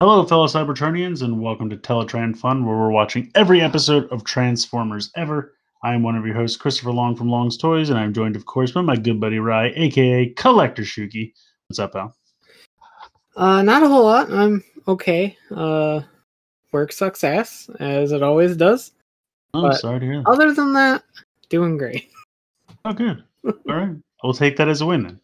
Hello, fellow Cybertronians, and welcome to Teletraan Fun, where we're watching every episode of Transformers ever. I am one of your hosts, Christopher Long from Long's Toys, and I'm joined, of course, by my good buddy Rye, aka Collector Shuki. What's up, pal? Uh, not a whole lot. I'm okay. Uh, work sucks ass as it always does. Oh, But- sorry to hear that. Other than that, doing great. Oh, good. All right, we'll take that as a win then.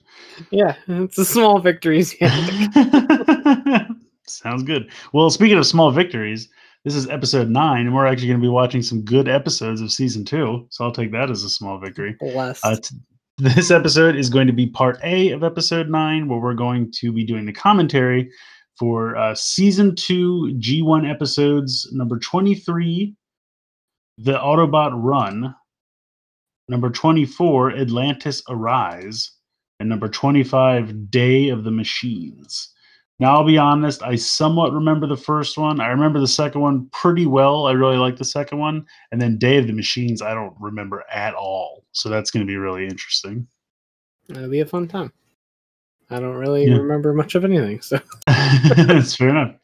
Yeah, it's the small victories. Yeah. Sounds good. Well, speaking of small victories, this is episode nine, and we're actually going to be watching some good episodes of season two. So I'll take that as a small victory. Blessed. Uh, t- this episode is going to be part A of episode nine, where we're going to be doing the commentary for uh, season two G1 episodes number 23, The Autobot Run, number 24, Atlantis Arise, and number 25, Day of the Machines. Now, I'll be honest, I somewhat remember the first one. I remember the second one pretty well. I really like the second one. And then Day of the Machines, I don't remember at all. So that's going to be really interesting. It'll be a fun time. I don't really Yeah. remember much of anything, so That's fair enough.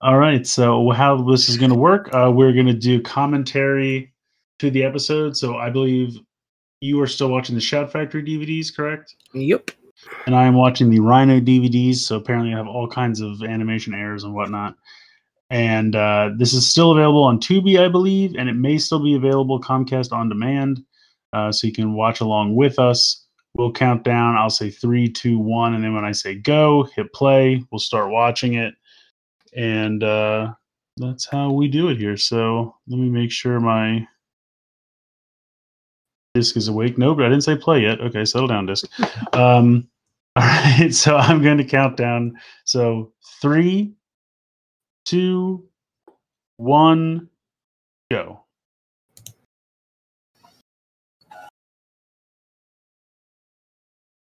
All right. So, how this is going to work, uh, we're going to do commentary to the episode. So, I believe you are still watching the Shout Factory DVDs, correct? yep. And I am watching the Rhino DVDs. So apparently, I have all kinds of animation errors and whatnot. And uh, this is still available on Tubi, I believe, and it may still be available Comcast on demand, uh, so you can watch along with us. We'll count down. I'll say three, two, one, and then when I say go, hit play. We'll start watching it, and uh, that's how we do it here. So let me make sure my disc is awake. No, but I didn't say play yet. Okay, settle down, disc. Um, all right, so I'm going to count down. So three, two, one, go.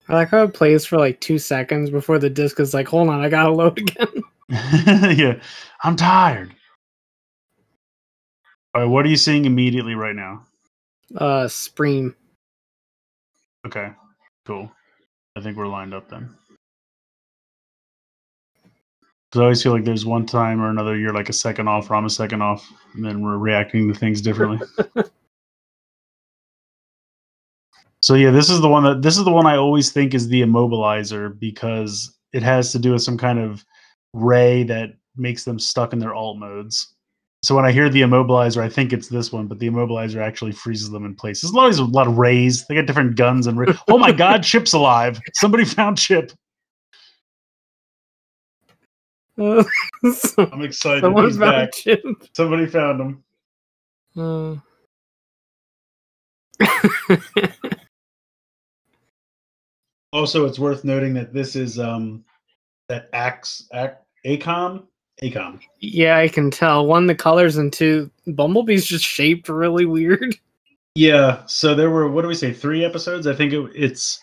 I like how it plays for like two seconds before the disc is like, hold on, I gotta load again. yeah, I'm tired. All right, what are you seeing immediately right now? Uh, Scream. Okay, cool. I think we're lined up then. 'Cause I always feel like there's one time or another you're like a second off, or I'm a second off, and then we're reacting to things differently. so yeah, this is the one that this is the one I always think is the immobilizer because it has to do with some kind of ray that makes them stuck in their alt modes. So when I hear the immobilizer, I think it's this one, but the immobilizer actually freezes them in place. There's always a lot of rays. They got different guns and ra- oh my god, Chip's alive! Somebody found Chip. Uh, I'm excited. someone He's found back. Chip. Somebody found him. Uh, Also, it's worth noting that this is um that Ax Ac AKOM AKOM. yeah, I can tell. One, the colors, and two, Bumblebee's just shaped really weird. Yeah. So there were what do we say? Three episodes. I think it, it's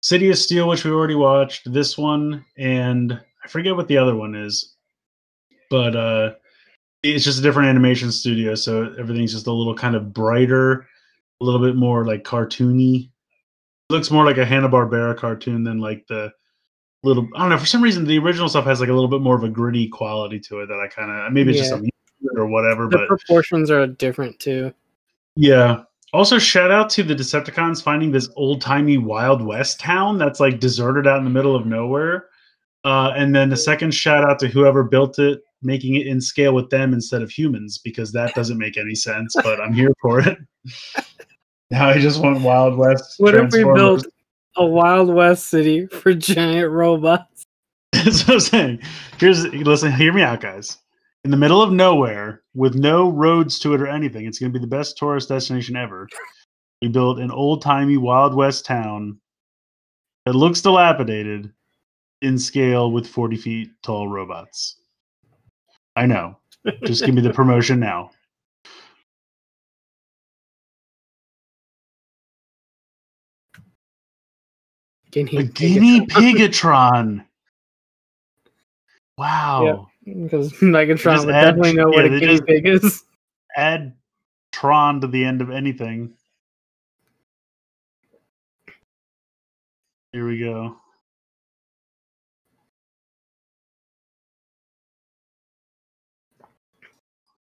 City of Steel, which we already watched. This one, and I forget what the other one is, but uh, it's just a different animation studio, so everything's just a little kind of brighter, a little bit more like cartoony. It looks more like a Hanna Barbera cartoon than like the little. I don't know. For some reason, the original stuff has like a little bit more of a gritty quality to it that I kind of maybe it's just Yeah. To it or whatever. The But proportions are different too. yeah. Also, shout out to the Decepticons finding this old timey Wild West town that's like deserted out in the middle of nowhere. Uh, and then the second shout out to whoever built it, making it in scale with them instead of humans, because that doesn't make any sense, but I'm here for it. Now I just want Wild West. What if we Transformers. A Wild West city for giant robots? That's what I'm saying. Here's listen, hear me out, guys. In the middle of nowhere, with no roads to it or anything, it's going to be the best tourist destination ever. We built an old timey Wild West town that looks dilapidated in scale with 40 feet tall robots. I know. Just give me the promotion now. Guinea A guinea pigatron. Wow. because Megatron would add- definitely know what yeah, a they guinea pig is. Add Tron to the end of anything. Here we go.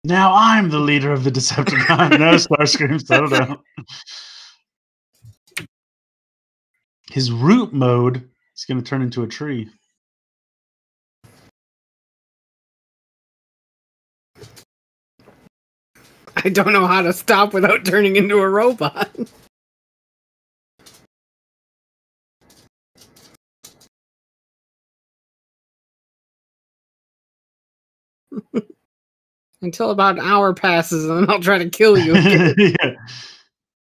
Now I'm the leader of the Decepticon. no, Starscream, settle down. His root mode is going to turn into a tree. I don't know how to stop without turning into a robot. Until about an hour passes, and then I'll try to kill you. again. yeah.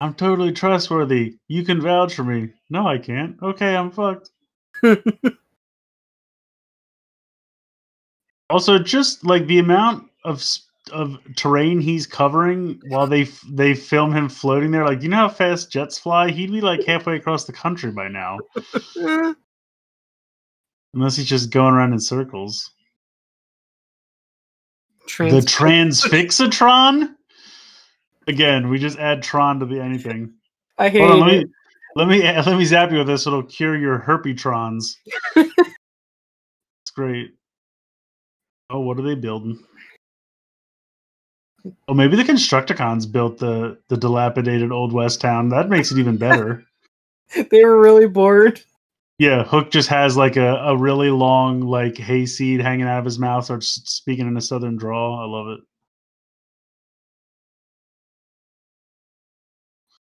I'm totally trustworthy. You can vouch for me. No, I can't. Okay, I'm fucked. Also, just like the amount of of terrain he's covering while they f- they film him floating there, like you know how fast jets fly, he'd be like halfway across the country by now, unless he's just going around in circles. Trans- the Transfixatron. Again, we just add Tron to the anything. I hate Hold on, let it. me let me let me zap you with this. It'll cure your herpetrons. it's great. Oh, what are they building? Oh, maybe the Constructicons built the the dilapidated old west town. That makes it even better. They were really bored. yeah, Hook just has like a, a really long like hayseed hanging out of his mouth, or s- speaking in a southern drawl. I love it.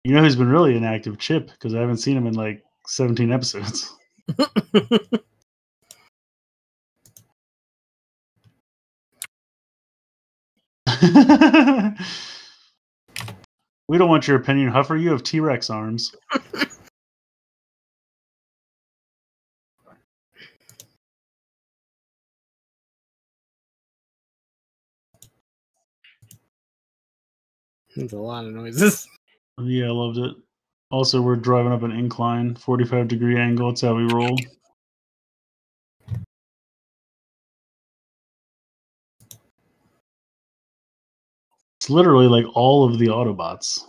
You know who's been really inactive? Chip, because I haven't seen him in like 17 episodes. we don't want your opinion, Huffer. You have T Rex arms. There's a lot of noises. Yeah, I loved it. Also, we're driving up an incline, 45 degree angle. It's how we roll. It's literally like all of the Autobots.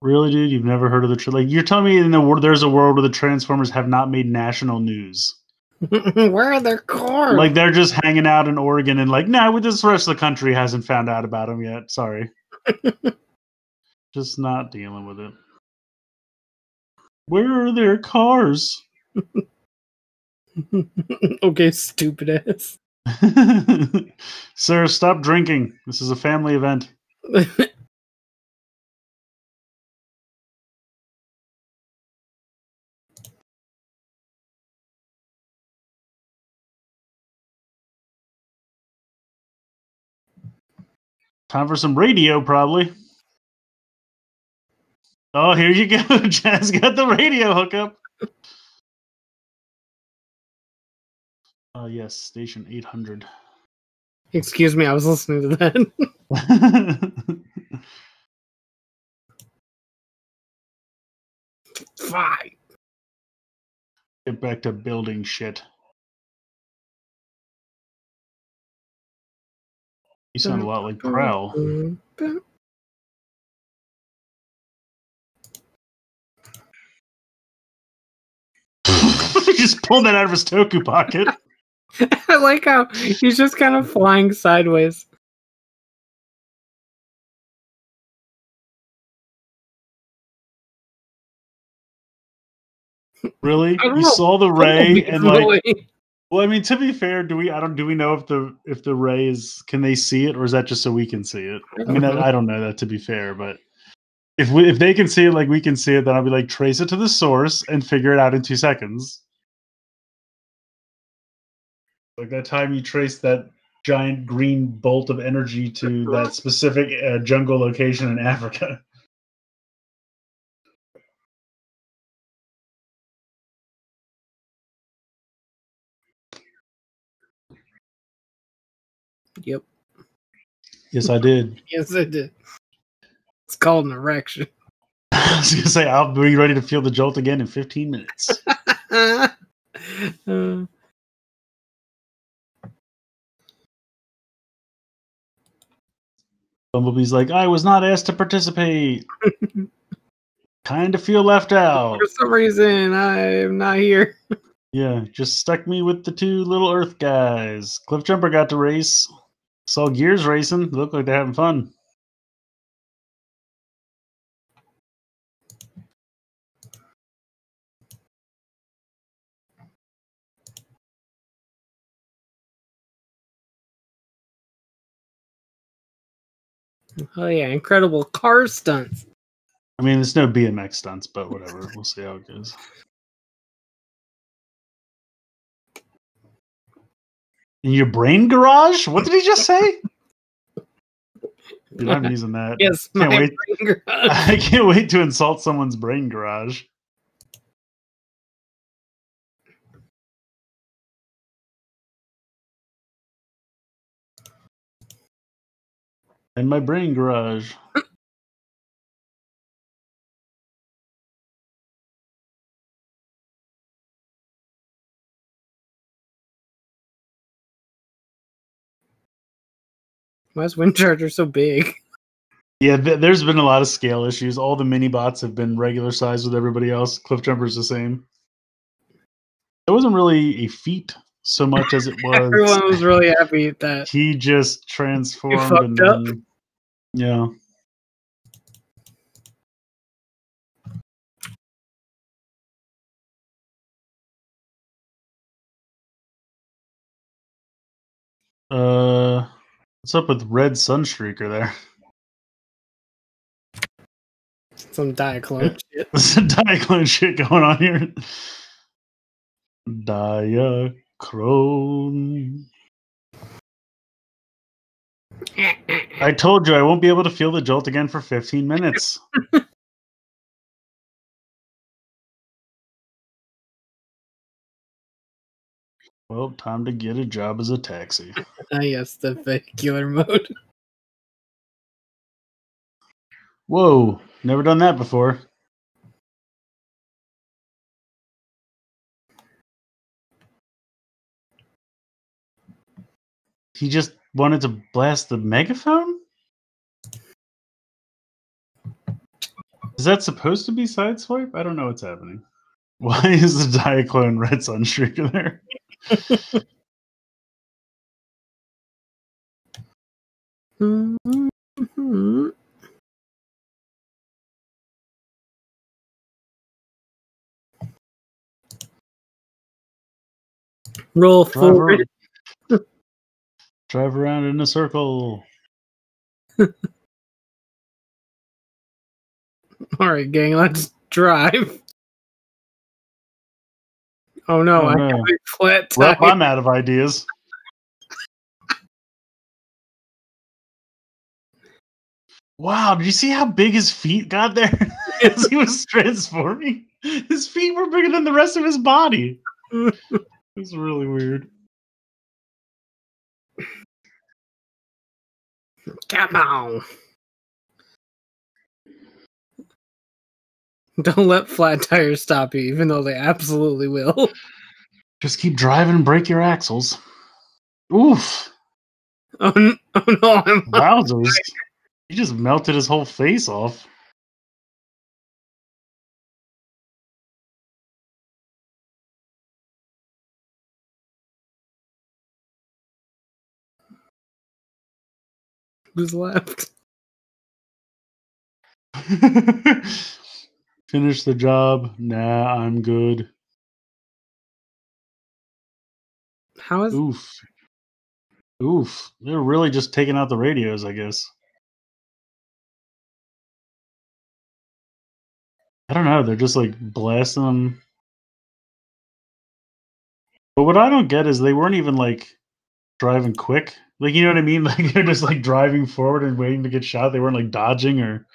Really, dude? You've never heard of the tra- like? You're telling me in the world there's a world where the Transformers have not made national news? Where are their cars? Like they're just hanging out in Oregon and like, nah, with this rest of the country hasn't found out about them yet. Sorry. just not dealing with it. Where are their cars? okay, stupid ass. Sir, stop drinking. This is a family event. Time for some radio, probably. Oh, here you go. Jazz got the radio hookup. Oh, yes, station 800. Excuse me, I was listening to that. Fine. Get back to building shit. You sound a lot like Prowl. he just pulled that out of his Toku pocket. I like how he's just kind of flying sideways. Really? You know. saw the ray and like Really? Well, I mean to be fair, do we I don't do we know if the if the ray is can they see it or is that just so we can see it? I mean I, I don't know that to be fair, but if we if they can see it like we can see it, then I'll be like trace it to the source and figure it out in two seconds. Like that time you traced that giant green bolt of energy to that specific uh, jungle location in Africa. Yep. Yes, I did. Yes, I did. It's called an erection. I was gonna say I'll be ready to feel the jolt again in 15 minutes. Uh, Bumblebee's like, I was not asked to participate. kind of feel left out. for some reason, I'm not here. Yeah, just stuck me with the two little Earth guys. Cliffjumper got to race. Saw Gears racing. Look like they're having fun. Oh yeah, incredible car stunts. I mean, there's no BMX stunts, but whatever. We'll see how it goes. In your brain garage? What did he just say? Dude, I'm using that. Yes, Can't wait. brain garage. I can't wait to insult someone's brain garage. In my brain garage. Why is Windcharger so big? Yeah, th- there's been a lot of scale issues. All the mini bots have been regular size with everybody else. Cliffjumper's the same. It wasn't really a feat so much as it was. Everyone was really happy that he just transformed fucked and up. then- yeah. Uh, what's up with Red Sunstreaker there? some Diaclone shit. A Diaclone shit going on here. Diachrome. I told you I won't be able to feel the jolt again for 15 minutes. Well, time to get a job as a taxi. Ah, yes, the vehicular mode. Whoa, never done that before. He just wanted to blast the megaphone? Is that supposed to be sideswipe? I don't know what's happening. Why is the Diaclone Red Sunstreaker there? Mhm. Roll Drive forward. around, drive around in a circle. All right, gang, let's drive. Oh no, Oh, I no. a flat Well. I'm out of ideas. Wow, did you see how big his feet got there as he was transforming? His feet were bigger than the rest of his body. It's really weird. Come on. Don't let flat tires stop you, even though they absolutely will. Just keep driving and break your axles. Oof. Oh, n- oh no, I'm Wowzers. He just melted his whole face off. who's left. Finish the job. Nah, I'm good. How is Oof. Oof. They're really just taking out the radios, I guess. I don't know. They're just like blasting them. But what I don't get is they weren't even like driving quick. Like, you know what I mean? Like, they're just like driving forward and waiting to get shot. They weren't like dodging or.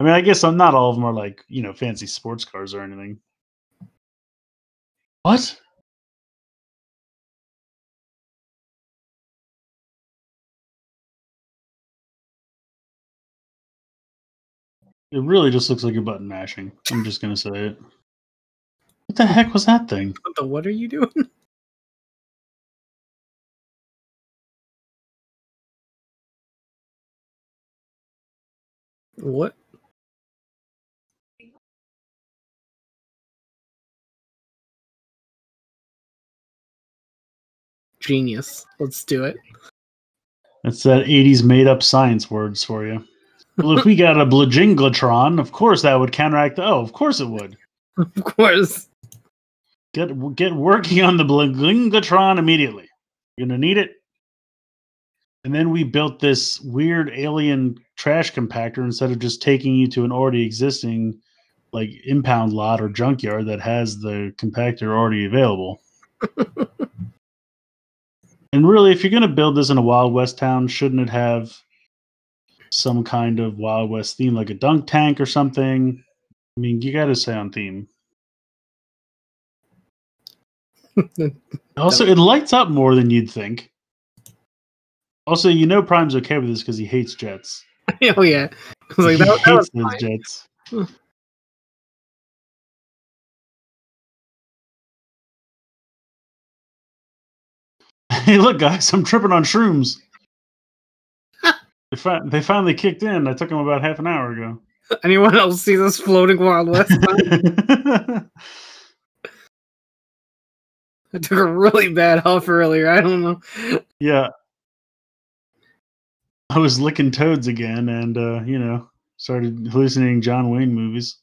I mean, I guess I'm not all of them are like, you know, fancy sports cars or anything. What? It really just looks like you're button mashing. I'm just gonna say it. What the heck was that thing? what the what are you doing? What? Genius. Let's do it. That's that 80s made up science words for you. Well, if we got a Blajinglatron, of course that would counteract the. Oh, of course it would. Of course. Get get working on the Blajinglatron immediately. You're gonna need it. And then we built this weird alien trash compactor instead of just taking you to an already existing like impound lot or junkyard that has the compactor already available. and really, if you're going to build this in a Wild West town, shouldn't it have some kind of Wild West theme, like a dunk tank or something? I mean, you got to stay on theme. also, it lights up more than you'd think. Also, you know Prime's okay with this because he hates jets. oh yeah, I was like, he that, that was hates those fine. jets. hey, look, guys, I'm tripping on shrooms. they, fi- they finally kicked in. I took them about half an hour ago. Anyone else see this floating Wild West? I took a really bad huff earlier. I don't know. yeah. I was licking toads again and, uh, you know, started hallucinating John Wayne movies.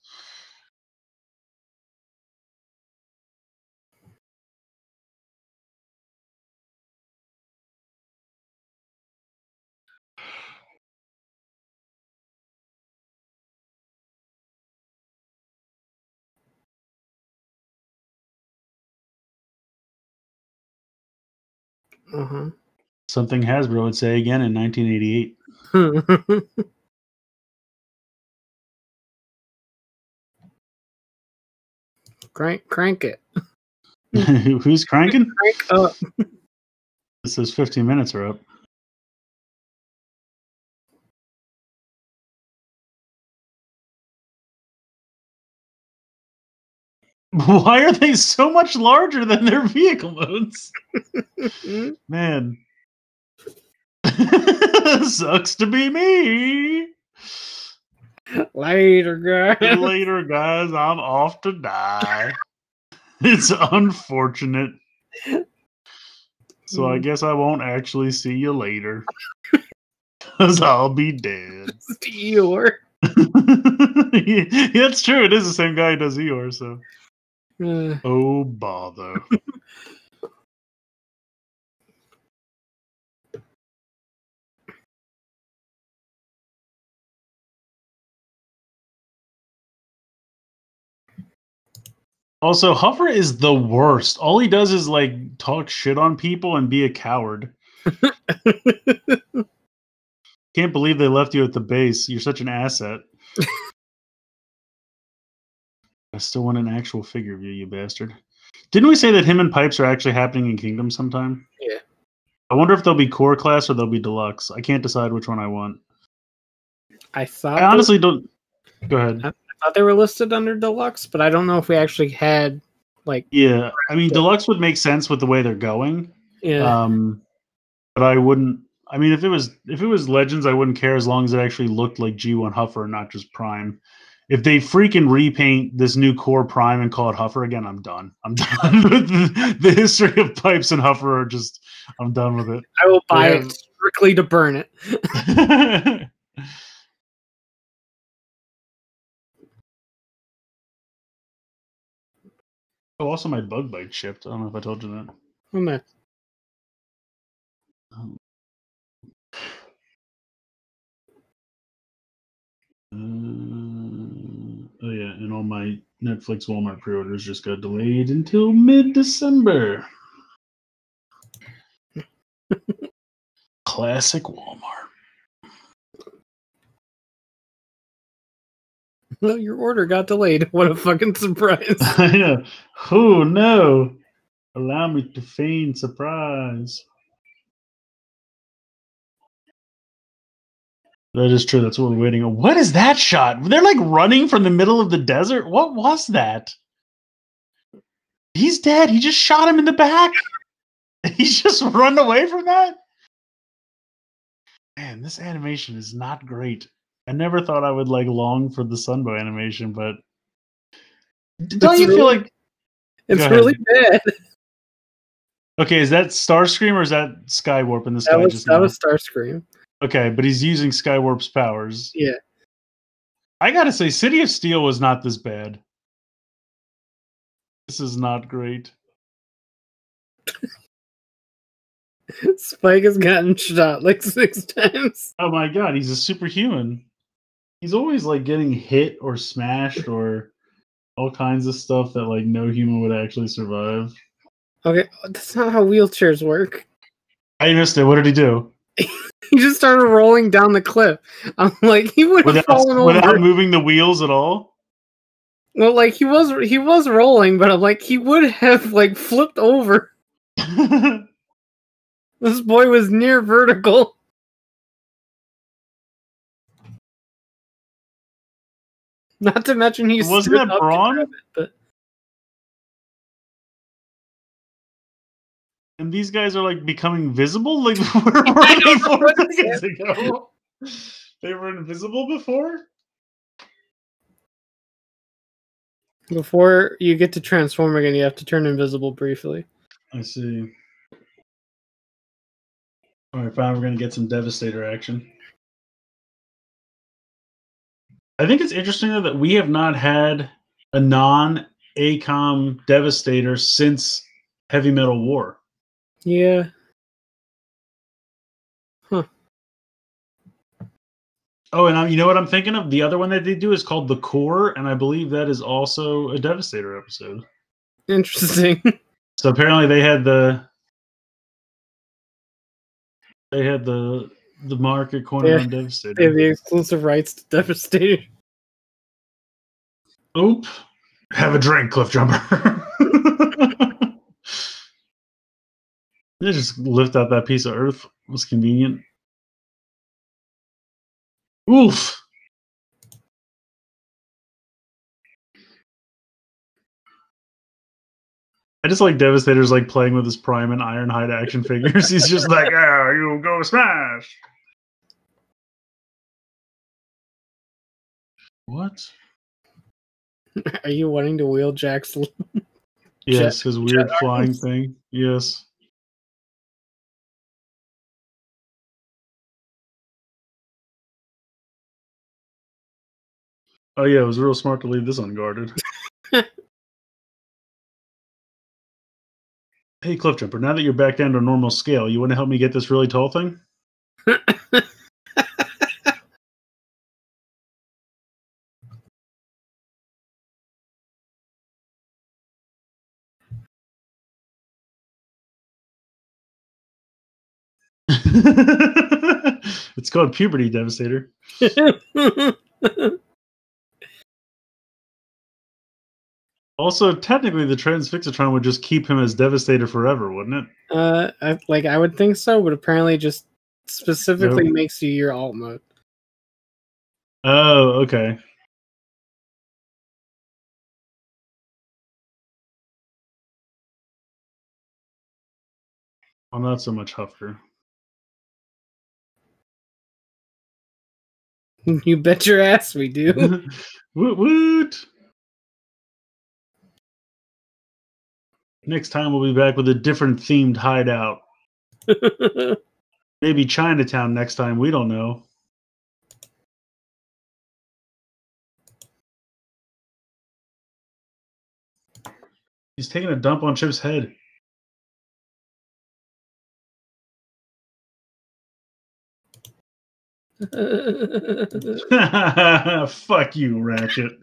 Uh Something Hasbro would say again in 1988. crank, crank it. Who's cranking? Crank up. It says 15 minutes are up. Why are they so much larger than their vehicle modes? Man. Sucks to be me. Later, guys. Later, guys. I'm off to die. It's unfortunate. So I hmm. guess I won't actually see you later. Because I'll be dead. Eeyore. yeah, it's true. It is the same guy who does Eeyore, so. Uh, Oh, bother. Also, Huffer is the worst. All he does is like talk shit on people and be a coward. Can't believe they left you at the base. You're such an asset. I still want an actual figure of you, you bastard. Didn't we say that him and Pipes are actually happening in Kingdom sometime? Yeah. I wonder if they'll be core class or they'll be deluxe. I can't decide which one I want. I thought I honestly don't. Go ahead. I thought they were listed under deluxe, but I don't know if we actually had like Yeah, I mean, deluxe would make sense with the way they're going. yeah. Um, but I wouldn't. I mean, if it was if it was Legends, I wouldn't care as long as it actually looked like G1 Huffer, and not just Prime. If they freaking repaint this new core Prime and call it Huffer again, I'm done. I'm done with the, the history of Pipes and Huffer. Are just I'm done with it. I will buy yeah. it strictly to burn it. oh, also my bug bite shipped. I don't know if I told you that. Oh, no. Uh, oh yeah, and all my Netflix Walmart pre-orders just got delayed until mid-December. Classic Walmart. No, your order got delayed. What a fucking surprise. I know. Oh no! Allow me to feign surprise. That is true. That's what we're waiting on. What is that shot? They're like running from the middle of the desert. What was that? He's dead. He just shot him in the back. He's just run away from that. Man, this animation is not great. I never thought I would like long for the Sunbow animation, but don't It's you feel like It's really bad. Okay, is that Starscream or is that Skywarp in the sky That was just that now? was Starscream. Okay, but he's using Skywarp's powers. Yeah. I gotta say, City of Steel was not this bad. This is not great. Spike has gotten shot like six times. Oh my god, he's a superhuman. He's always like getting hit or smashed or all kinds of stuff that like no human would actually survive. Okay, that's not how wheelchairs work. I missed it. What did he do? He just started rolling down the cliff. I'm like, he would have Without, fallen without over. moving the wheels at all? Well, like he was he was rolling, but I'm like he would have like flipped over. This boy was near vertical. Not to mention he Wasn't that Brawn? it, but and these guys are like becoming visible? Like where were they four seconds ago? They were invisible before? before you get to transform again, you have to turn invisible briefly. I see. Alright, fine, we're gonna get some Devastator action. I think it's interesting though that we have not had a non AKOM Devastator since Heavy Metal War. Yeah. Huh. Oh, and um, you know what I'm thinking of? The other one that they do is called The Core, and I believe that is also a Devastator episode. Interesting. So apparently they had the they had the the market corner Yeah. on Devastator. they have the exclusive rights to Devastator. Oop. Have a drink, Cliffjumper. they just lift out that piece of earth. It was convenient. Oof. I just like Devastator's like playing with his Prime and Ironhide action figures. He's just like, ah, you go smash. What? Are you wanting to Wheeljack's? Yes, his weird flying thing. Yes. Oh yeah, it was real smart to leave this unguarded. hey, Cliffjumper, now that you're back down to normal scale, you want to help me get this really tall thing? it's called Puberty Devastator. Also, technically, the Transfixatron would just keep him as Devastator forever, wouldn't it? uh, I, like I would think so, but apparently just specifically Nope. makes you your alt mode. Oh, okay. Well, not so much Huffer. You bet your ass we do. woot woot! Next time we'll be back with a different themed hideout. Maybe Chinatown next time. We don't know. He's taking a dump on Chip's head. Fuck you, Ratchet.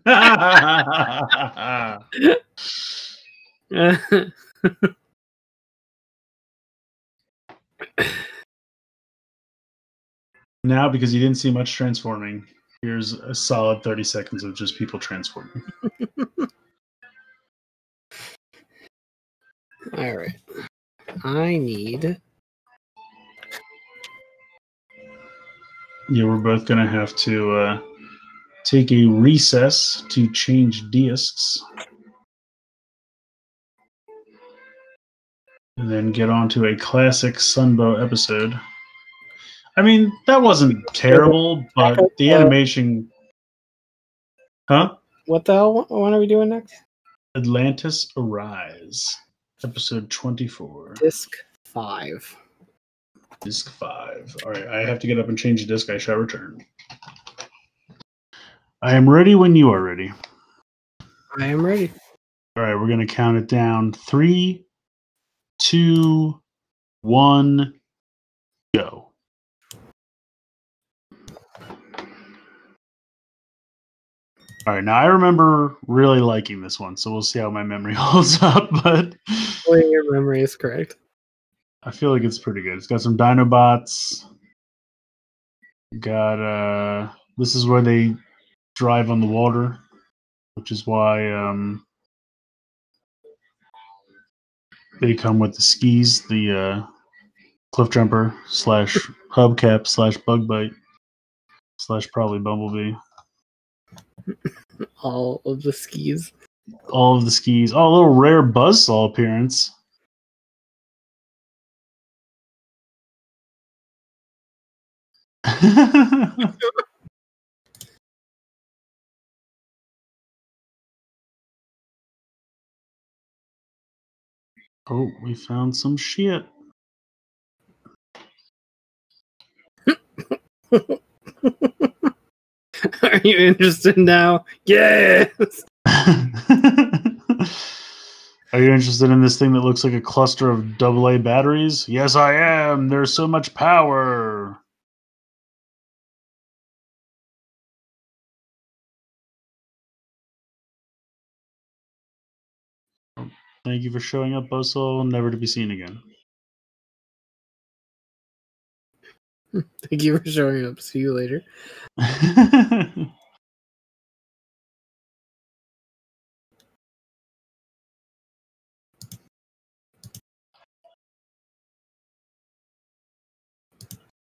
Now, because you didn't see much transforming, here's a solid 30 seconds of just people transforming. All right. I need. Yeah, we're both going to have to uh, take a recess to change discs. And then get on to a classic Sunbow episode. I mean, that wasn't terrible, but the animation. Huh? What the hell? What are we doing next? Atlantis Arise. Episode 24. Disc five. Disc 5. All right, I have to get up and change the disc. I shall return. I am ready when you are ready. I am ready. All right, we're going to count it down. Three, two, one, go. All right, now I remember really liking this one, so we'll see how my memory holds up. But Hopefully your memory is correct. I feel like it's pretty good. It's got some Dinobots. Got uh, this is where they drive on the water, which is why um, they come with the skis, the uh, cliff jumper slash hubcap slash bug bite slash probably bumblebee. All of the skis. All of the skis. Oh, a little rare buzzsaw appearance. oh, we found some shit. Are you interested now? Yes. Are you interested in this thing that looks like a cluster of AA batteries? Yes, I am. There's so much power. Thank you for showing up, Buzzsaw. Never to be seen again. Thank you for showing up. See you later.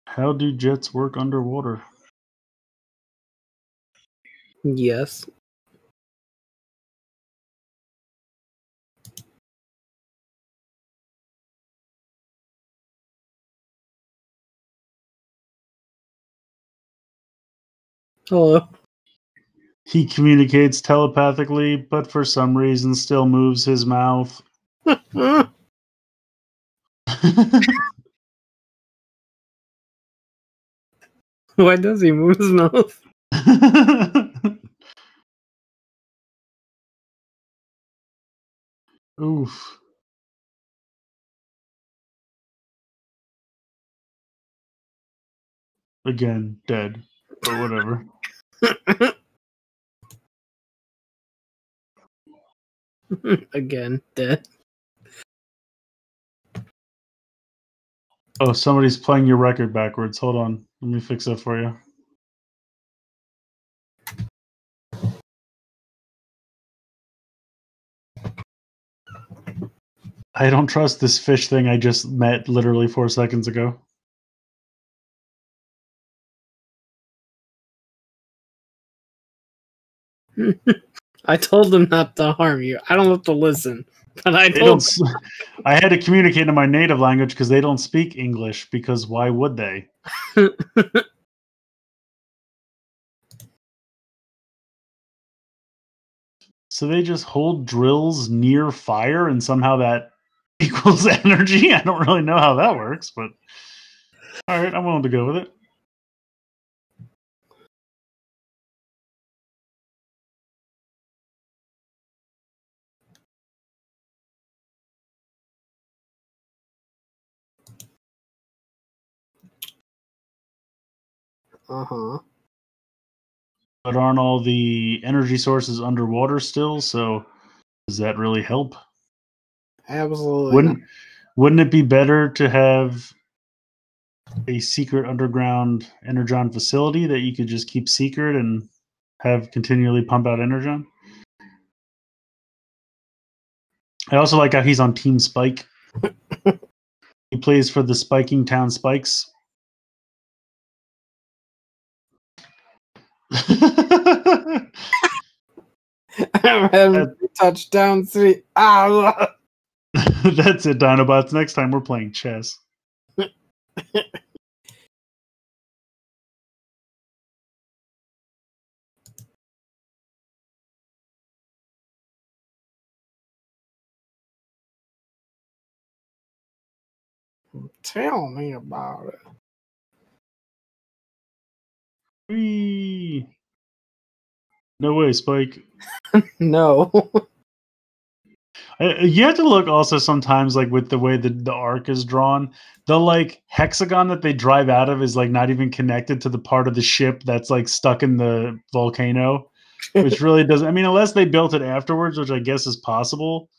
How do jets work underwater? Yes. Hello. He communicates telepathically, but for some reason still moves his mouth. Why does he move his mouth? Oof. Again, dead. But whatever. Again, dead. Oh, somebody's playing your record backwards. Hold on. Let me fix that for you. I don't trust this fish thing I just met literally four seconds ago. I told them not to harm you. I don't have to listen, but I They told don't. I had to communicate in my native language because they don't speak English. Because why would they? So they just hold drills near fire, and somehow that equals energy. I don't really know how that works, but all right, I'm willing to go with it. Uh huh. But aren't all the energy sources underwater still? So does that really help? Absolutely. Wouldn't Wouldn't it be better to have a secret underground energon facility that you could just keep secret and have continually pump out energon? I also like how he's on Team Spike. he plays for the Spiking Town Spikes. I'm having touchdown three. Ah, That's it, Dinobots. Next time we're playing chess. Tell me about it. Whee! No way, Spike. No. Uh, You have to look also sometimes like with the way the, the arc is drawn. The like hexagon that they drive out of is like not even connected to the part of the ship that's like stuck in the volcano, which really doesn't. I mean, unless they built it afterwards, which I guess is possible.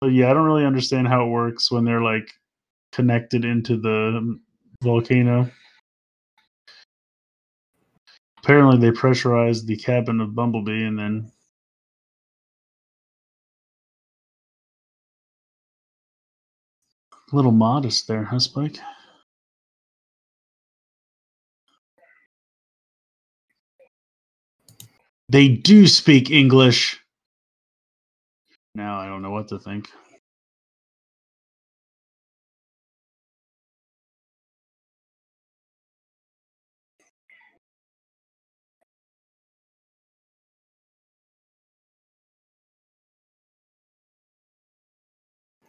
But yeah, I don't really understand how it works when they're like connected into the volcano. Apparently, they pressurized the cabin of Bumblebee and then A little modest there, huh, Spike? They do speak English. Now I don't know what to think.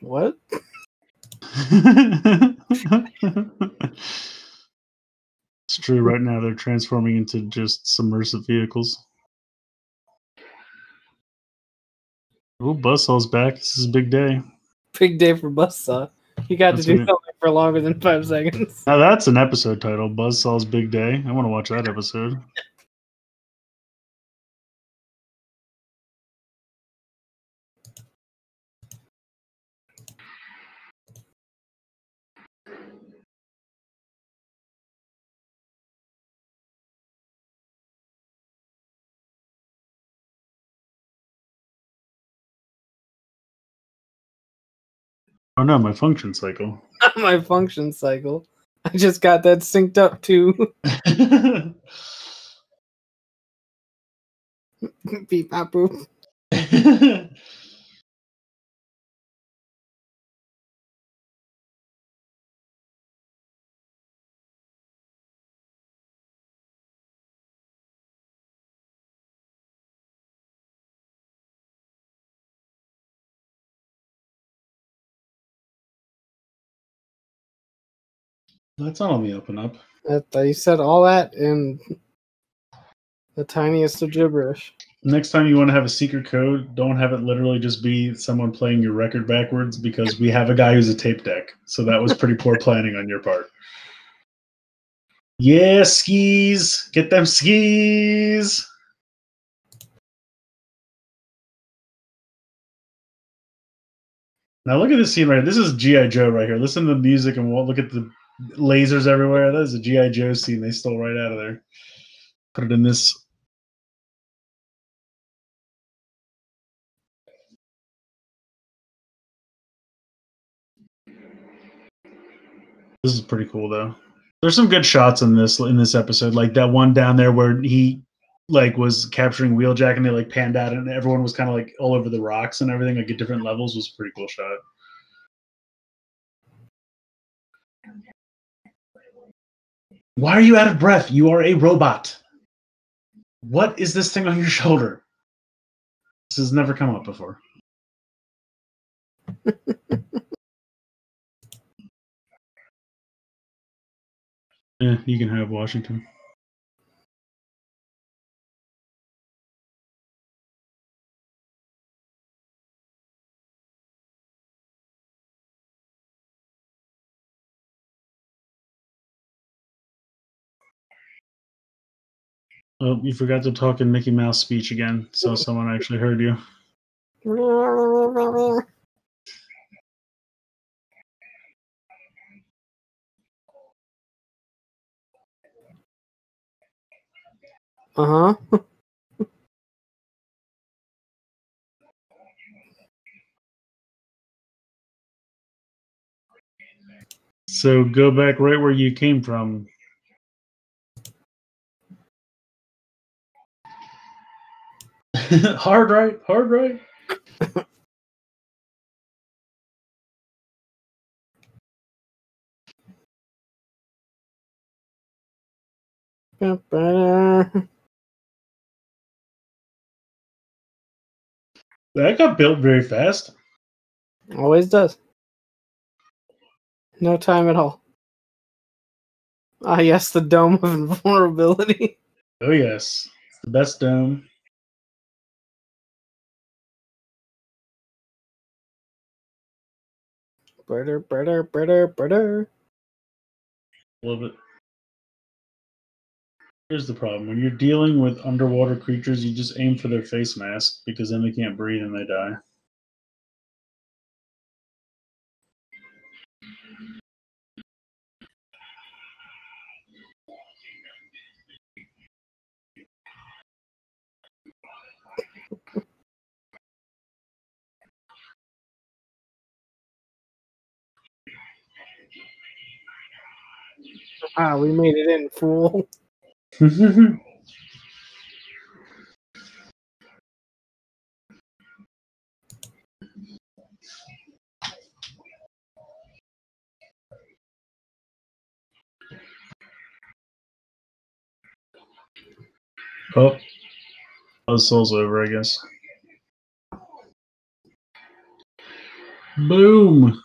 What? it's true. Right now, they're transforming into just submersive vehicles. Oh, Buzzsaw's back. This is a big day. Big day for Buzzsaw. He got That's to do right. something for longer than five seconds. Now that's an episode title. Buzzsaw's big day. I want to watch that episode. Oh no, my function cycle. My function cycle. I just got that synced up to beep boop. That's not on the open up. That you said all that in the tiniest of gibberish. Next time you want to have a secret code, don't have it literally just be someone playing your record backwards because we have a guy who's a tape deck. So that was pretty poor planning on your part. Yeah, skis. Get them skis. Now look at this scene right here. This is G.I. Joe right here. Listen to the music and we'll look at the lasers everywhere. That is a G.I. Joe scene they stole right out of there. Put it in this This is pretty cool though. There's some good shots in this in this episode, like that one down there where he like was capturing Wheeljack and they like panned out and everyone was kind of like all over the rocks and everything, like at different levels was a pretty cool shot. Why are you out of breath? You are a robot. What is this thing on your shoulder? This has never come up before. Yeah, you can have Washington. Oh, you forgot to talk in Mickey Mouse speech again, so someone actually heard you. Uh huh. So go back right where you came from. hard right, hard right. That got built very fast. Always does. No time at all. Ah, yes, the dome of invulnerability. Oh yes, it's the best dome. Britter, britter, britter, britter. Love it. Here's the problem: when you're dealing with underwater creatures, you just aim for their face mask because then they can't breathe and they die. Ah, we made it in, fool. oh, oh, the soul's over, I guess. Boom.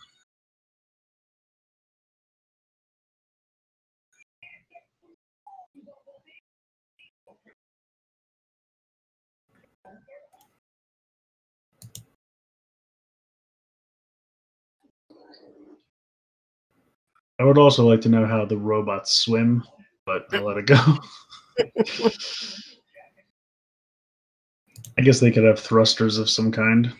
I would also like to know how the robots swim, but I'll let it go. I guess they could have thrusters of some kind.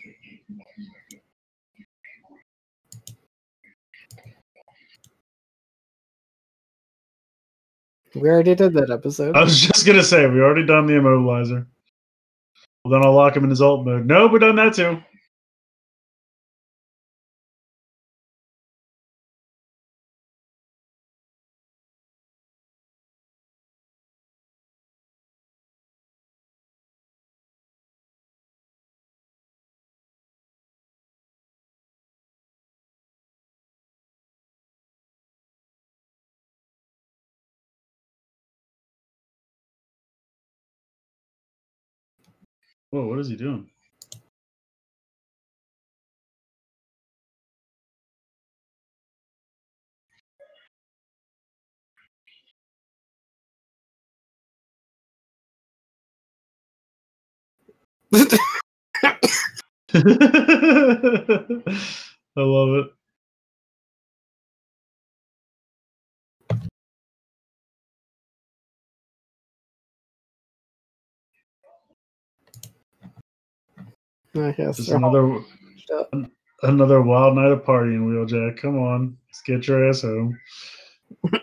We already did that episode. I was just gonna say we already done the immobilizer. Well, then I'll lock him in his alt mode. No, we've done that too. Whoa, what is he doing? I love it. I guess Just another another wild night of partying, Wheeljack. Come on, let's get your ass home. Uh,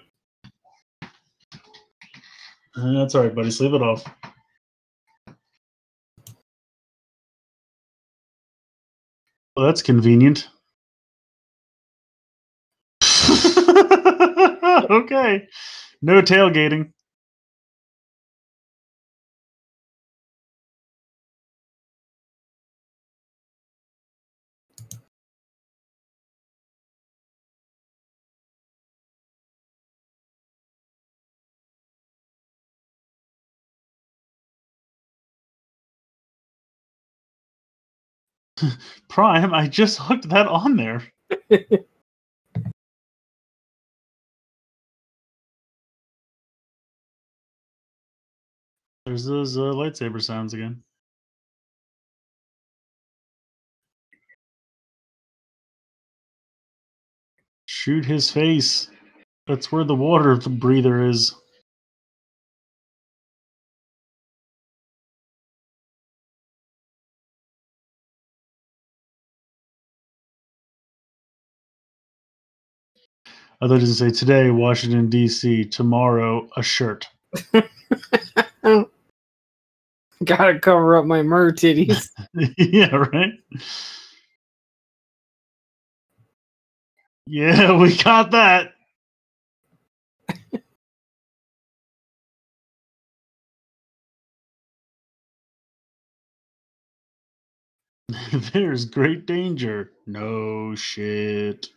That's all right, buddy. Sleep it off. Well, that's convenient. okay. No tailgating. Prime, I just hooked that on there. There's those uh, lightsaber sounds again. Shoot his face. That's where the water breather is. I thought it was say today, Washington D.C. Tomorrow, a shirt. Gotta cover up my mer titties. yeah, right. Yeah, we got that. There's great danger. No shit.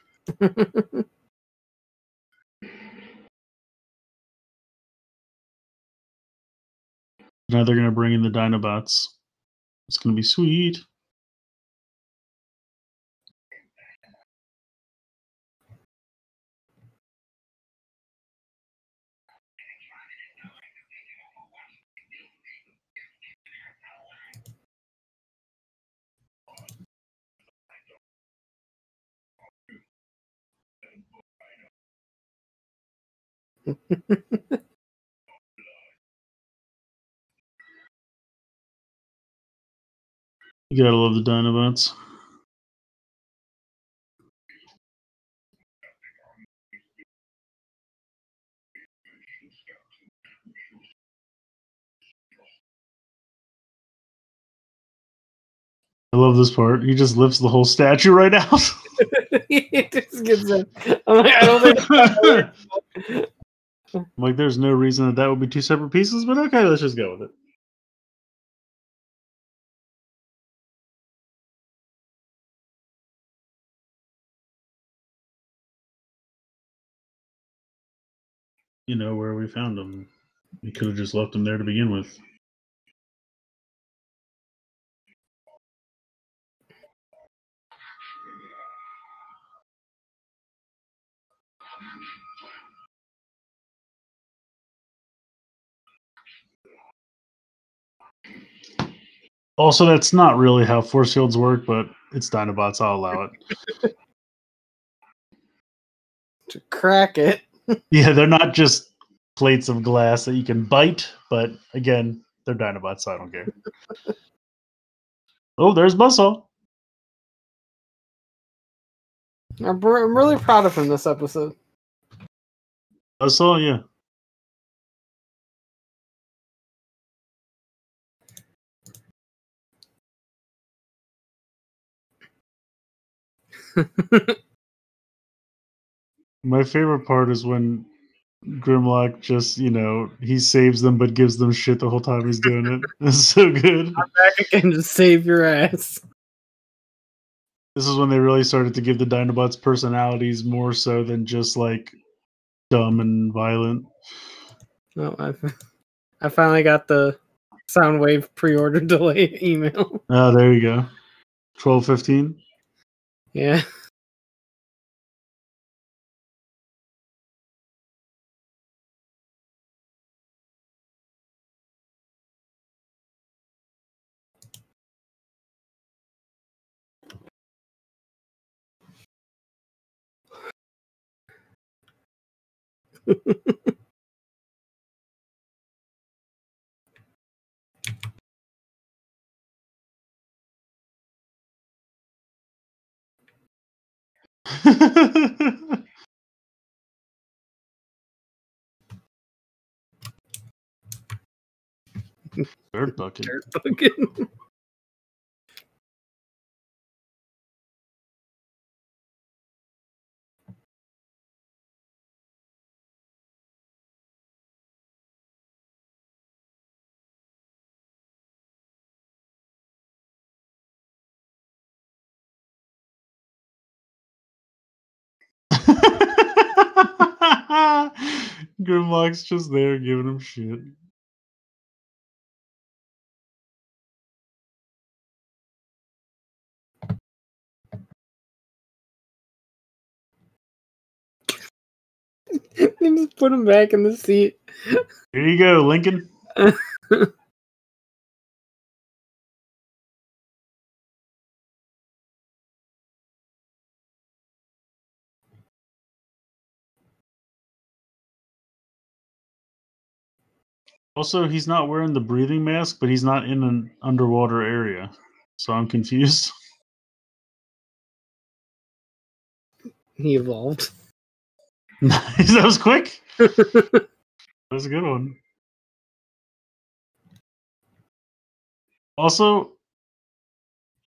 Now they're going to bring in the Dinobots. It's going to be sweet. You gotta love the Dinobots. I love this part. He just lifts the whole statue right out. he just gets it. I'm like, I don't think. I'm like, there's no reason that that would be two separate pieces, but okay, let's just go with it. You know where we found them. We could have just left them there to begin with. Also, that's not really how force fields work, but it's Dinobots. I'll allow it. to crack it. Yeah, they're not just plates of glass that you can bite, but again, they're Dinobots, so I don't care. oh, there's Buzzsaw. I'm, I'm really proud of him this episode. Buzzsaw, yeah. My favorite part is when Grimlock just, you know, he saves them but gives them shit the whole time he's doing it. It's so good. I'm back again to save your ass. This is when they really started to give the Dinobots personalities more so than just like dumb and violent. No, I, I finally got the Soundwave pre-order delay email. Oh, there you go. Twelve fifteen. Yeah. Dirt bucket. Dirt bucket. Grimlock's just there giving him shit. just put him back in the seat. Here you go, Lincoln. Also, he's not wearing the breathing mask, but he's not in an underwater area. So I'm confused. He evolved. That was quick. That was a good one. Also,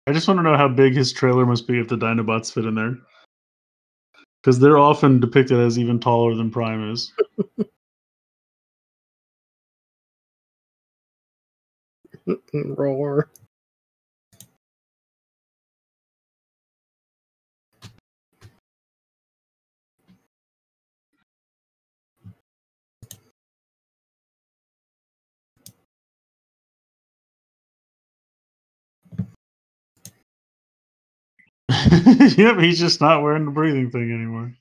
I just want to know how big his trailer must be if the Dinobots fit in there. Because they're often depicted as even taller than Prime is. Roar. yep, he's just not wearing the breathing thing anymore.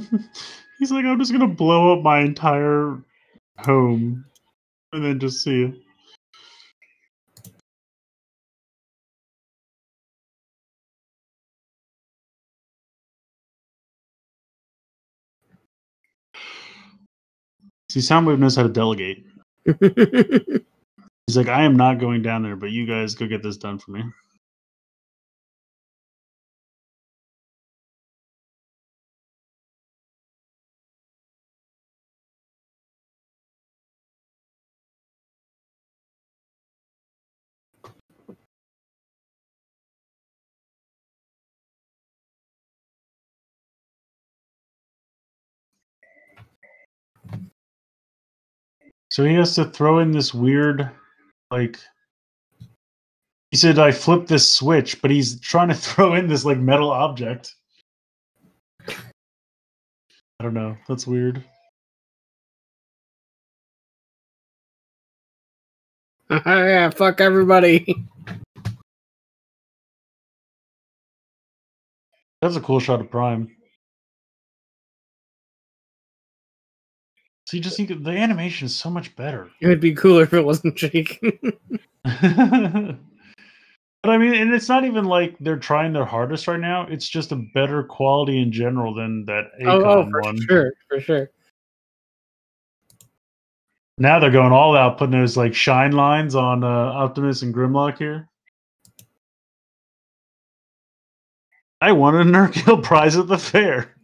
He's like, I'm just gonna blow up my entire home and then just see you. See, Soundwave knows how to delegate. He's like, I am not going down there, but you guys go get this done for me. So he has to throw in this weird, like, he said, I flipped this switch, but he's trying to throw in this, like, metal object. I don't know. That's weird. yeah, fuck everybody. That's a cool shot of Prime. See, just think the animation is so much better. It would be cooler if it wasn't shaking. but I mean, and it's not even like they're trying their hardest right now. It's just a better quality in general than that AKOM oh, oh, for one. sure, for sure. Now they're going all out, putting those like shine lines on uh, Optimus and Grimlock here. I won a Nurkill prize at the fair.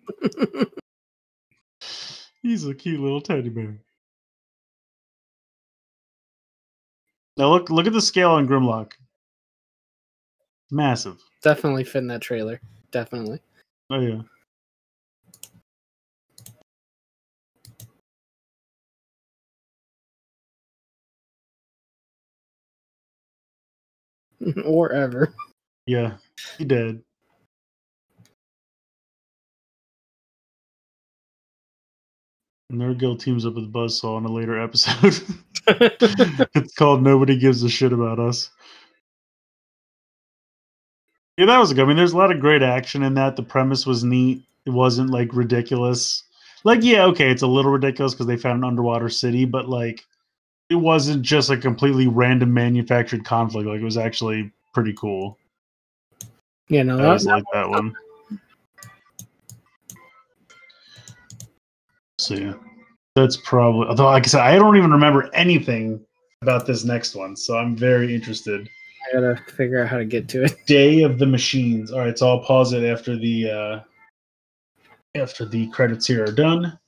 He's a cute little teddy bear. Now look look at the scale on Grimlock. Massive. Definitely fit in that trailer. Definitely. Oh yeah. or ever. Yeah. He did. Nerdgill teams up with Buzzsaw in a later episode. it's called Nobody Gives a Shit About Us. Yeah, that was good. I mean, there's a lot of great action in that. The premise was neat. It wasn't like ridiculous. Like, yeah, okay, it's a little ridiculous because they found an underwater city, but like, it wasn't just a completely random manufactured conflict. Like, it was actually pretty cool. Yeah, no, I that, was like that one. So yeah, that's probably. Although, like I said, I don't even remember anything about this next one, so I'm very interested. I gotta figure out how to get to it. Day of the Machines. All right, so I'll pause it after the uh, after the credits here are done,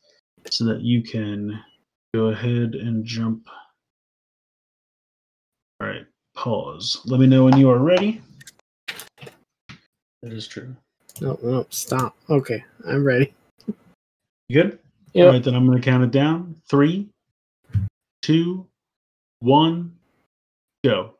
so that you can go ahead and jump. All right, pause. Let me know when you are ready. That is true. No, no, stop. Okay, I'm ready. You good? Yep. All right, then I'm going to count it down. Three, two, one, go.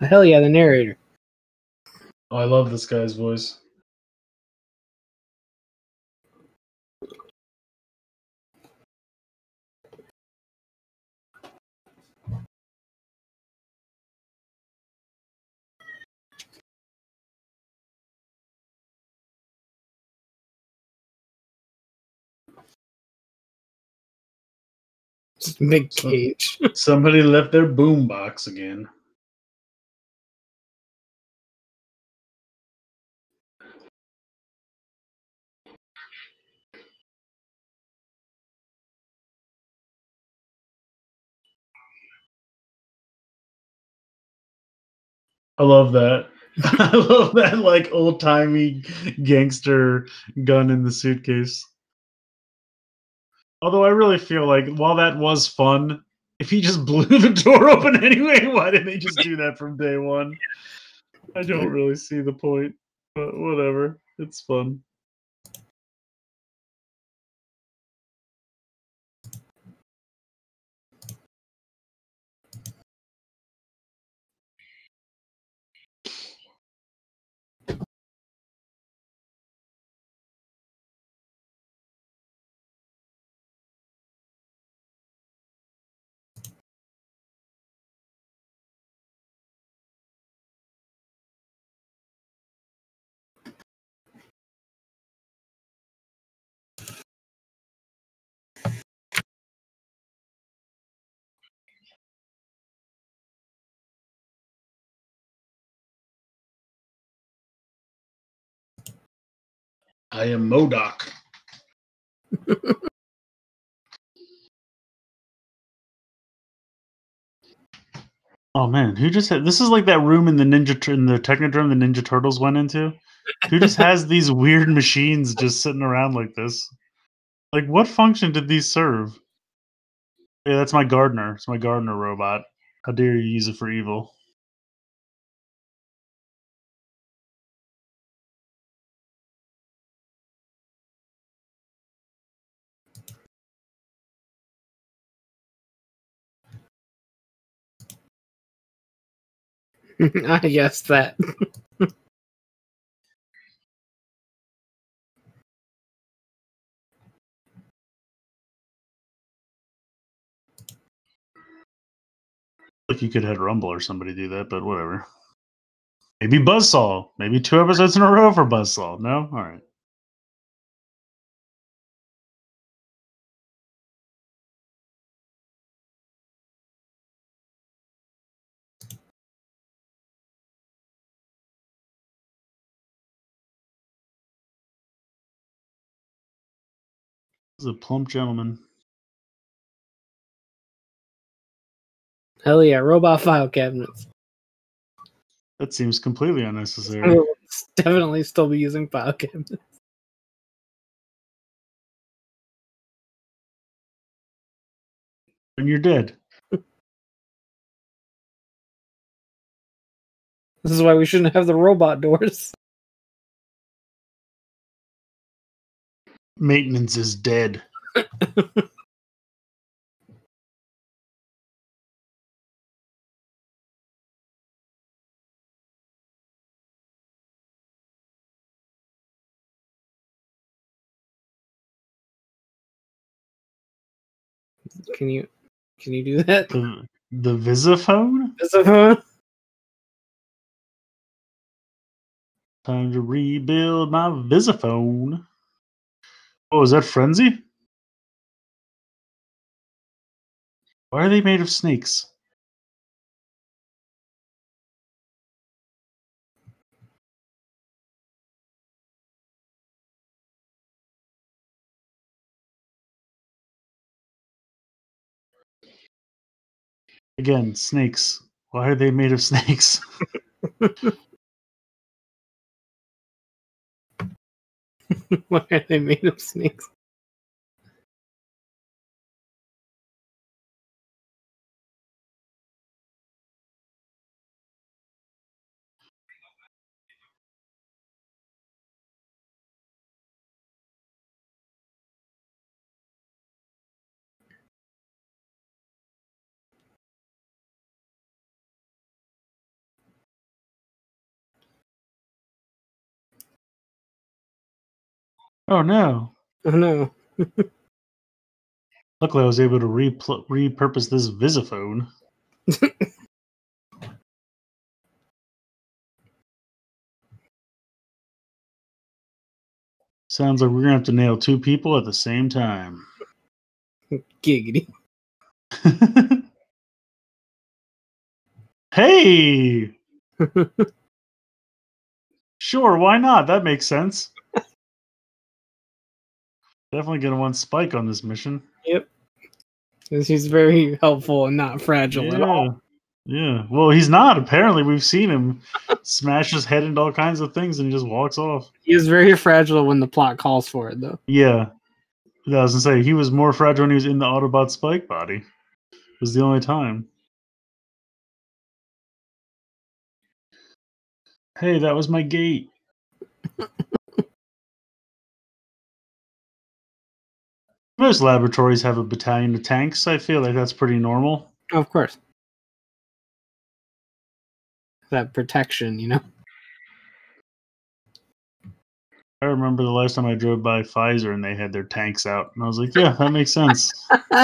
Hell yeah, the narrator. Oh, I love this guy's voice. Big cage. Somebody left their boombox again. I love that. I love that like old timey gangster gun in the suitcase. Although I really feel like while that was fun, if he just blew the door open anyway, why didn't they just do that from day one? I don't really see the point, but whatever. It's fun. I am Modoc. oh man, who just had this is like that room in the Ninja in the Technodrome the Ninja Turtles went into? Who just has these weird machines just sitting around like this? Like what function did these serve? Yeah, that's my gardener. It's my gardener robot. How dare you use it for evil? I guessed that. Like you could have Rumble or somebody do that, but whatever. Maybe Buzzsaw. Maybe two episodes in a row for Buzzsaw. No? All right. A plump gentleman. Hell yeah, robot file cabinets. That seems completely I unnecessary. will definitely still be using file cabinets. And you're dead. This is why we shouldn't have the robot doors. Maintenance is dead. Can you can you do that? The the Visiphone? Fun? Time to rebuild my Visiphone. Oh, is that Frenzy? Why are they made of snakes? Again, snakes. Why are they made of snakes? Why are they made of snakes? Oh no. Oh no. Luckily, I was able to repl- repurpose this Visiphone. Sounds like we're gonna have to nail two people at the same time. Giggity. hey, sure, why not? That makes sense. Definitely gonna want Spike on this mission. Yep. Because he's very helpful and not fragile at all. Yeah. Well, he's not. Apparently, we've seen him smash his head into all kinds of things and he just walks off. He is very fragile when the plot calls for it, though. Yeah. I was gonna say he was more fragile when he was in the Autobot Spike body. It was the only time. Hey, that was my gate. Most laboratories have a battalion of tanks. I feel like that's pretty normal. Oh, of course. That protection, you know? I remember the last time I drove by Pfizer and they had their tanks out, and I was like, "Yeah, that makes sense."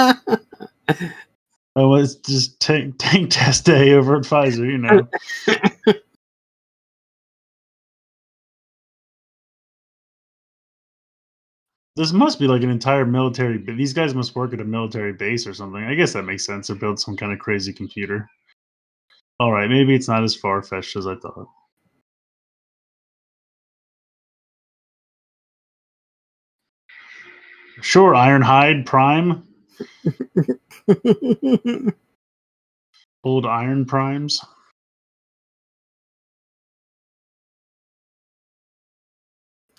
Oh, it's just tank tank test day over at Pfizer, you know. this must be like an entire military. But these guys must work at a military base or something. I guess that makes sense. Or build some kind of crazy computer. All right, maybe it's not as far fetched as I thought. Sure, Ironhide Prime. Old Iron Primes.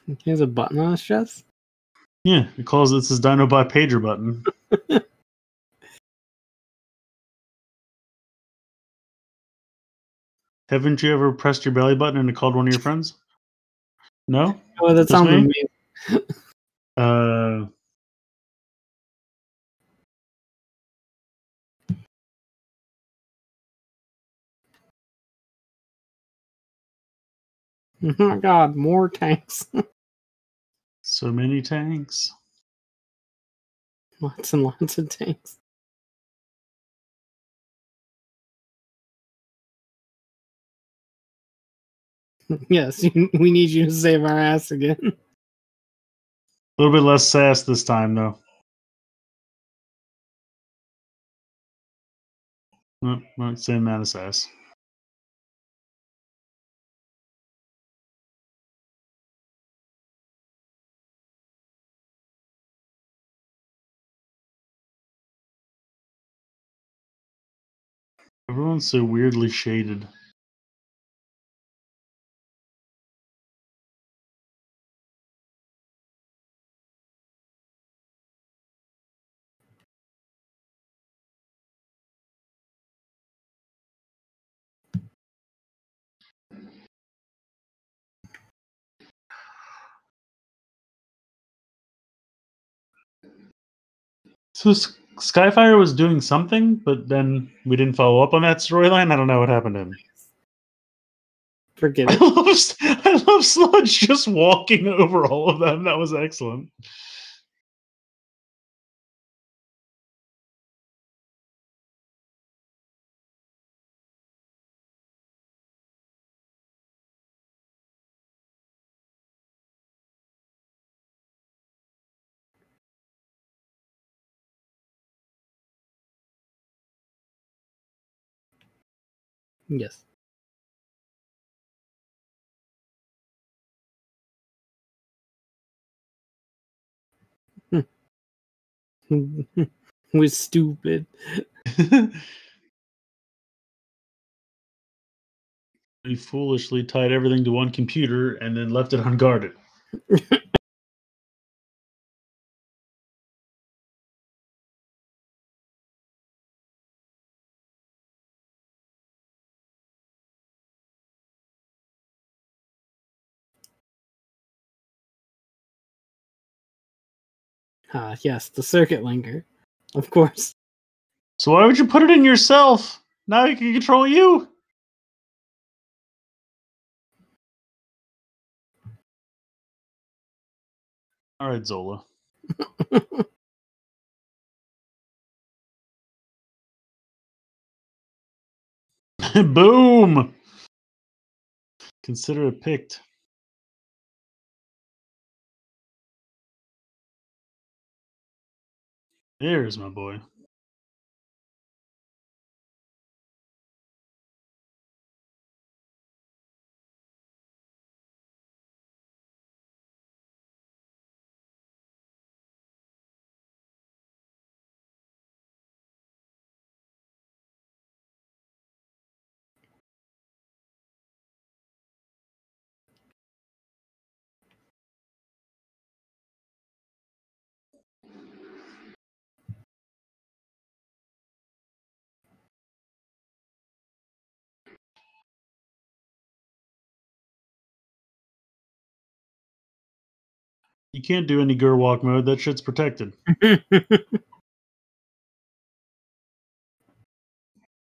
he has a button on his chest. Yeah, it calls this his Dinobot pager button. Haven't you ever pressed your belly button and it called one of your friends? No? Oh, that Just sounds me? amazing. Uh Oh my god, more tanks. so many tanks. lots and lots of tanks. yes, we need you to save our ass again. A little bit less sass this time though. No, not same amount of sass. Everyone's so weirdly shaded. So Skyfire was doing something, but then we didn't follow up on that storyline. I don't know what happened to him. Forget I it. love, I love Sludge just walking over all of them. That was excellent. Yes. We're stupid. we foolishly tied everything to one computer and then left it unguarded. Ah, yes, the circuit linker. Of course. So why would you put it in yourself? Now he can control you. All right, Zola. Boom. Consider it picked. There's my boy. You can't do any Gerwalk mode. That shit's protected.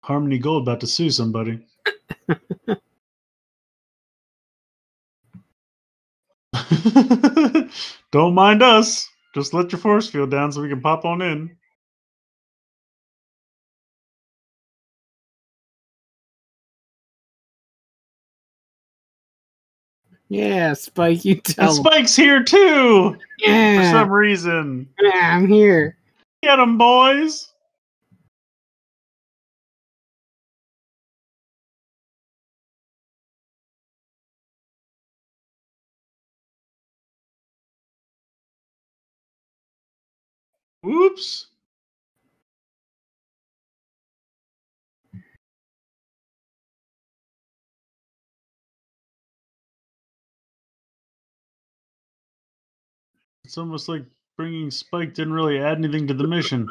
Harmony Gold about to sue somebody. Don't mind us. Just let your force field down so we can pop on in. Yeah, Spike, you And tell 'em. Spike's here too for some reason. yeah, I'm here. Get 'em, boys. Oops. It's almost like bringing Spike didn't really add anything to the mission.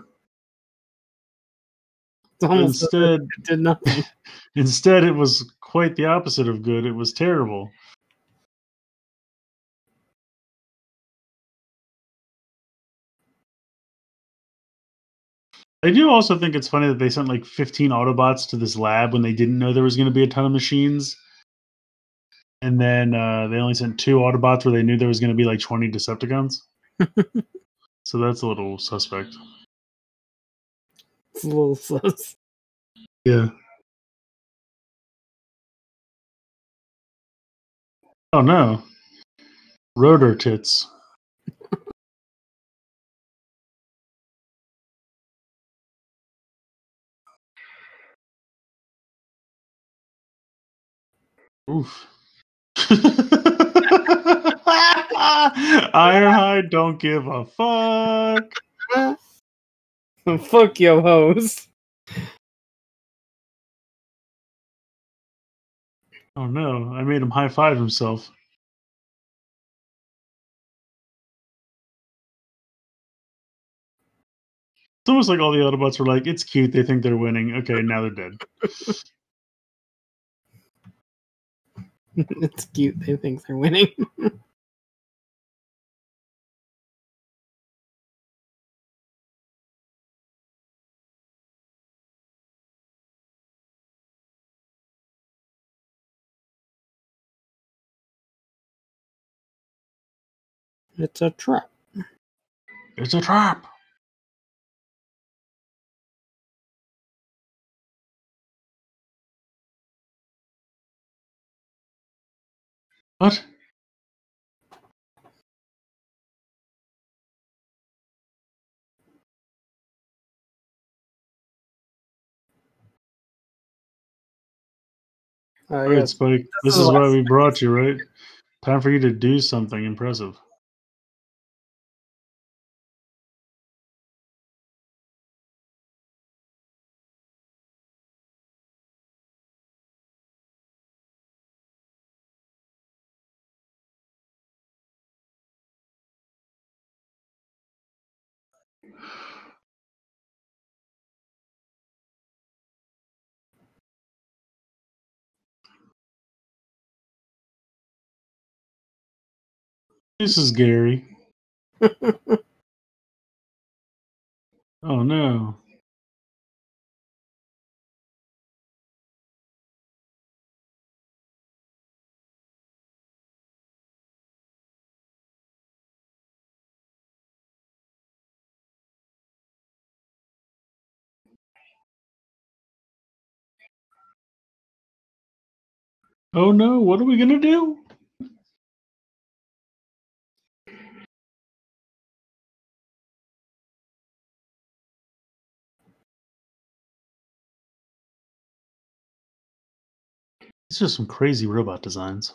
It's almost as if Instead, it did nothing. instead, it was quite the opposite of good. It was terrible. I do also think it's funny that they sent like 15 Autobots to this lab when they didn't know there was going to be a ton of machines. And then uh, they only sent two Autobots where they knew there was going to be like 20 Decepticons. so that's a little suspect. It's a little sus. Yeah. Oh no. Rotor tits. Oof. Ironhide don't give a fuck. Fuck yo hoes. Oh no, I made him high five himself. It's almost like all the Autobots were like, it's cute, they think they're winning. Okay, now they're dead. it's cute. They think they're winning. It's a trap. It's a trap. What? Uh, All right, yes. Spike. This is is why we brought you, right? Time for you to do something impressive. This is Gary. Oh no. Oh no, what are we gonna do? It's just some crazy robot designs.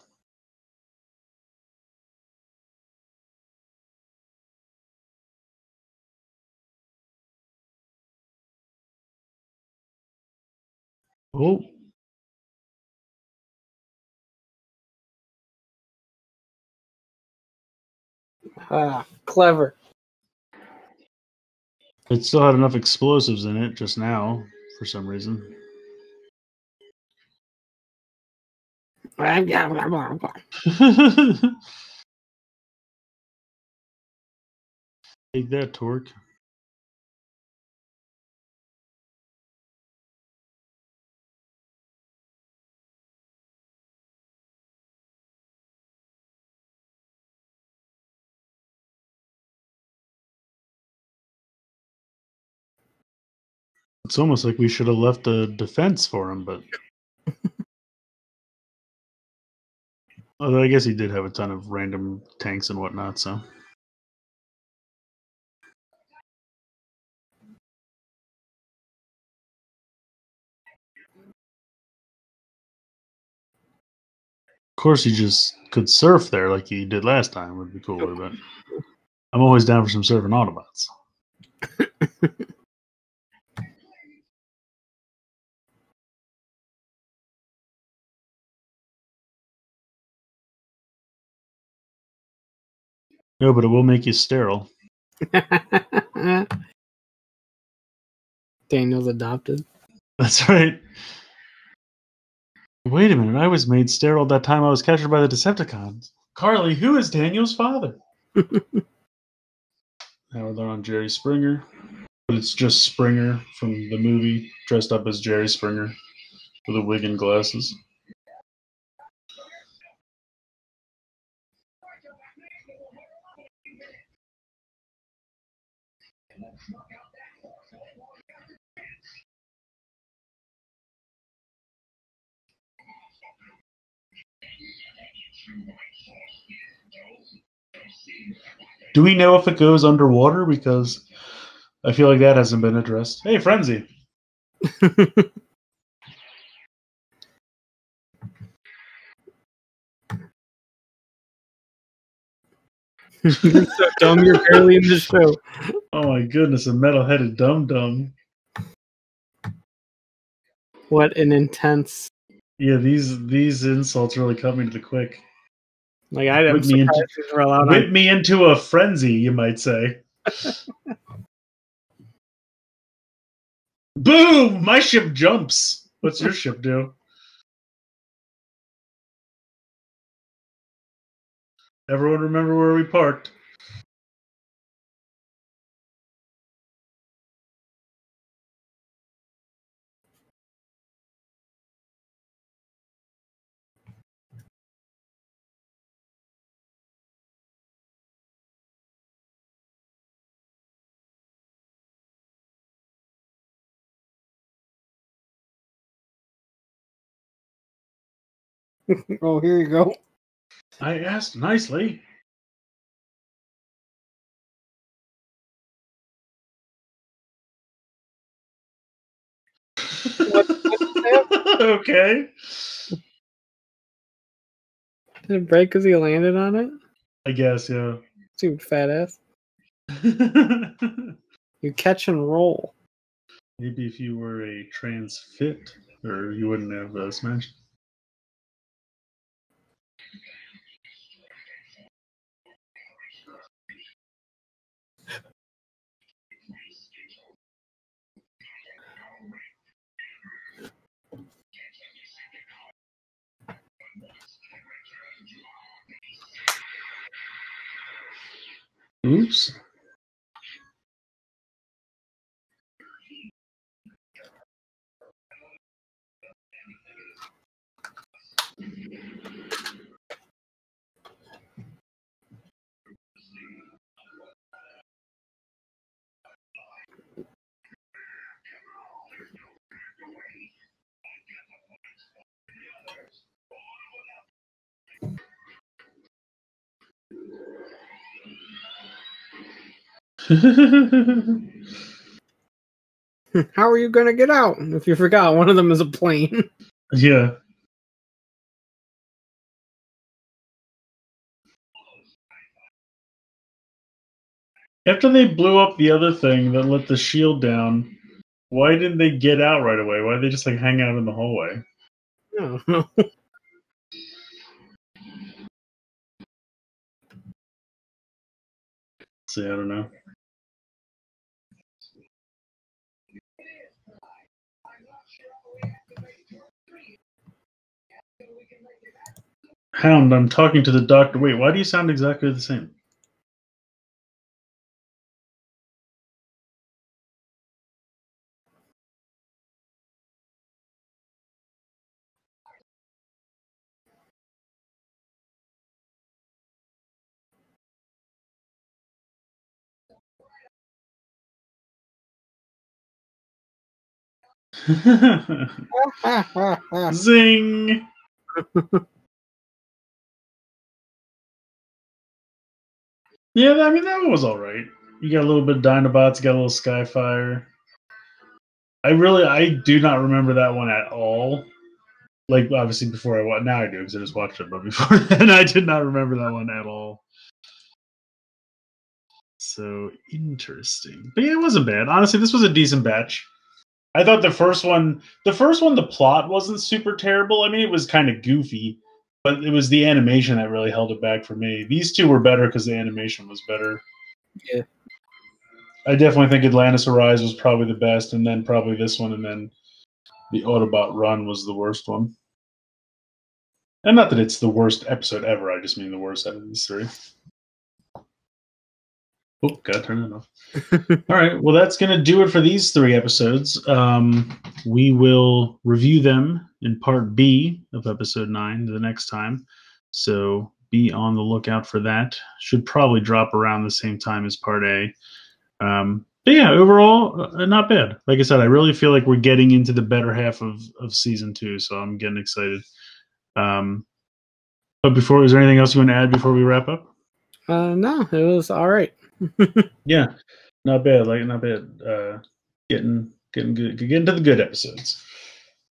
Oh, ah, clever. it still had enough explosives in it just now for some reason. Take that, Torque. It's almost like we should have left a defense for him, but. Although I guess he did have a ton of random tanks and whatnot, so. Of course, he just could surf there like he did last time. Would be cooler, but I'm always down for some surfing Autobots. No, but it will make you sterile. Daniel's adopted. That's right. Wait a minute, I was made sterile that time I was captured by the Decepticons. Carly, who is Daniel's father? now we're on Jerry Springer. But it's just Springer from the movie, dressed up as Jerry Springer with a wig and glasses. Do we know if it goes underwater? Because I feel like that hasn't been addressed. Hey, Frenzy. you're so dumb. You're barely in the show. Oh my goodness, a metal-headed dum dum. What an intense. Yeah, these these insults really cut me to the quick. Like I am Whip me into- surprised these were allowed Whip on. me into a frenzy, you might say. Boom! My ship jumps. What's your ship do? Everyone remember where we parked? Oh, here you go. I asked nicely. okay. Did it break because he landed on it? I guess, yeah. Dude, fat ass. You catch and roll. Maybe if you were a trans fit, or you wouldn't have uh, smashed. Oops. How are you gonna get out if you forgot one of them is a plane? yeah. After they blew up the other thing that let the shield down, why didn't they get out right away? Why did they just like hang out in the hallway? Don't oh. know. See, I don't know. Hound, I'm talking to the doctor. Wait, why do you sound exactly the same? Zing! yeah, I mean that one was all right. You got a little bit of Dinobots, got a little Skyfire. I really, I do not remember that one at all. Like obviously before I watched, now I do because I just watched it, but before then I did not remember that one at all. So interesting. But yeah, it wasn't bad. Honestly, this was a decent batch. I thought the first one, the first one, the plot wasn't super terrible. I mean, it was kind of goofy, but it was the animation that really held it back for me. These two were better because the animation was better. Yeah. I definitely think Atlantis Arise was probably the best, and then probably this one, and then the Autobot Run was the worst one. And not that it's the worst episode ever. I just mean the worst out of these three. Oh, gotta turn it off. All right. Well, that's to do it for these three episodes. Um, we will review them in part B of episode nine the next time. So be on the lookout for that. Should probably drop around the same time as part A. Um, but yeah, overall, uh, not bad. Like I said, I really feel like we're getting into the better half of, of season two. So I'm getting excited. Um, but before, is there anything else you want to add before we wrap up? Uh, no, it was all right. yeah, not bad. Like not bad. Uh, getting getting good. Getting to the good episodes.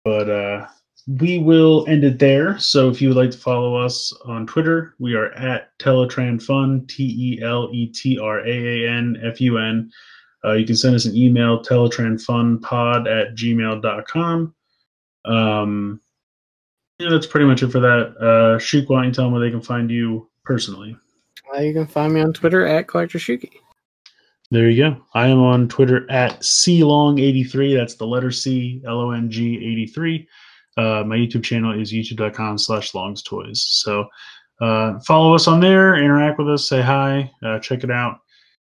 But uh, we will end it there. So if you would like to follow us on Twitter, we are at Teletraan Fun. T E L E T R A A N F U N. Uh, you can send us an email, teletraanfunpod at gmail.com. Um, yeah, that's pretty much it for that. Uh, Shook, why don't you tell them where they can find you personally? Uh, you can find me on Twitter at Collector Shuki. There you go. I am on Twitter at CLong83. That's the letter C, L O N G 83. Uh, my YouTube channel is youtube.com slash longs toys. So uh, follow us on there, interact with us, say hi, uh, check it out.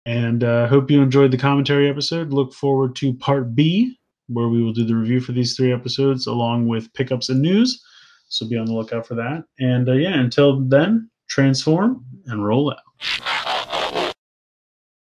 And uh, hope you enjoyed the commentary episode. Look forward to part B, where we will do the review for these three episodes along with pickups and news. So be on the lookout for that. And uh, yeah, until then, transform and roll out.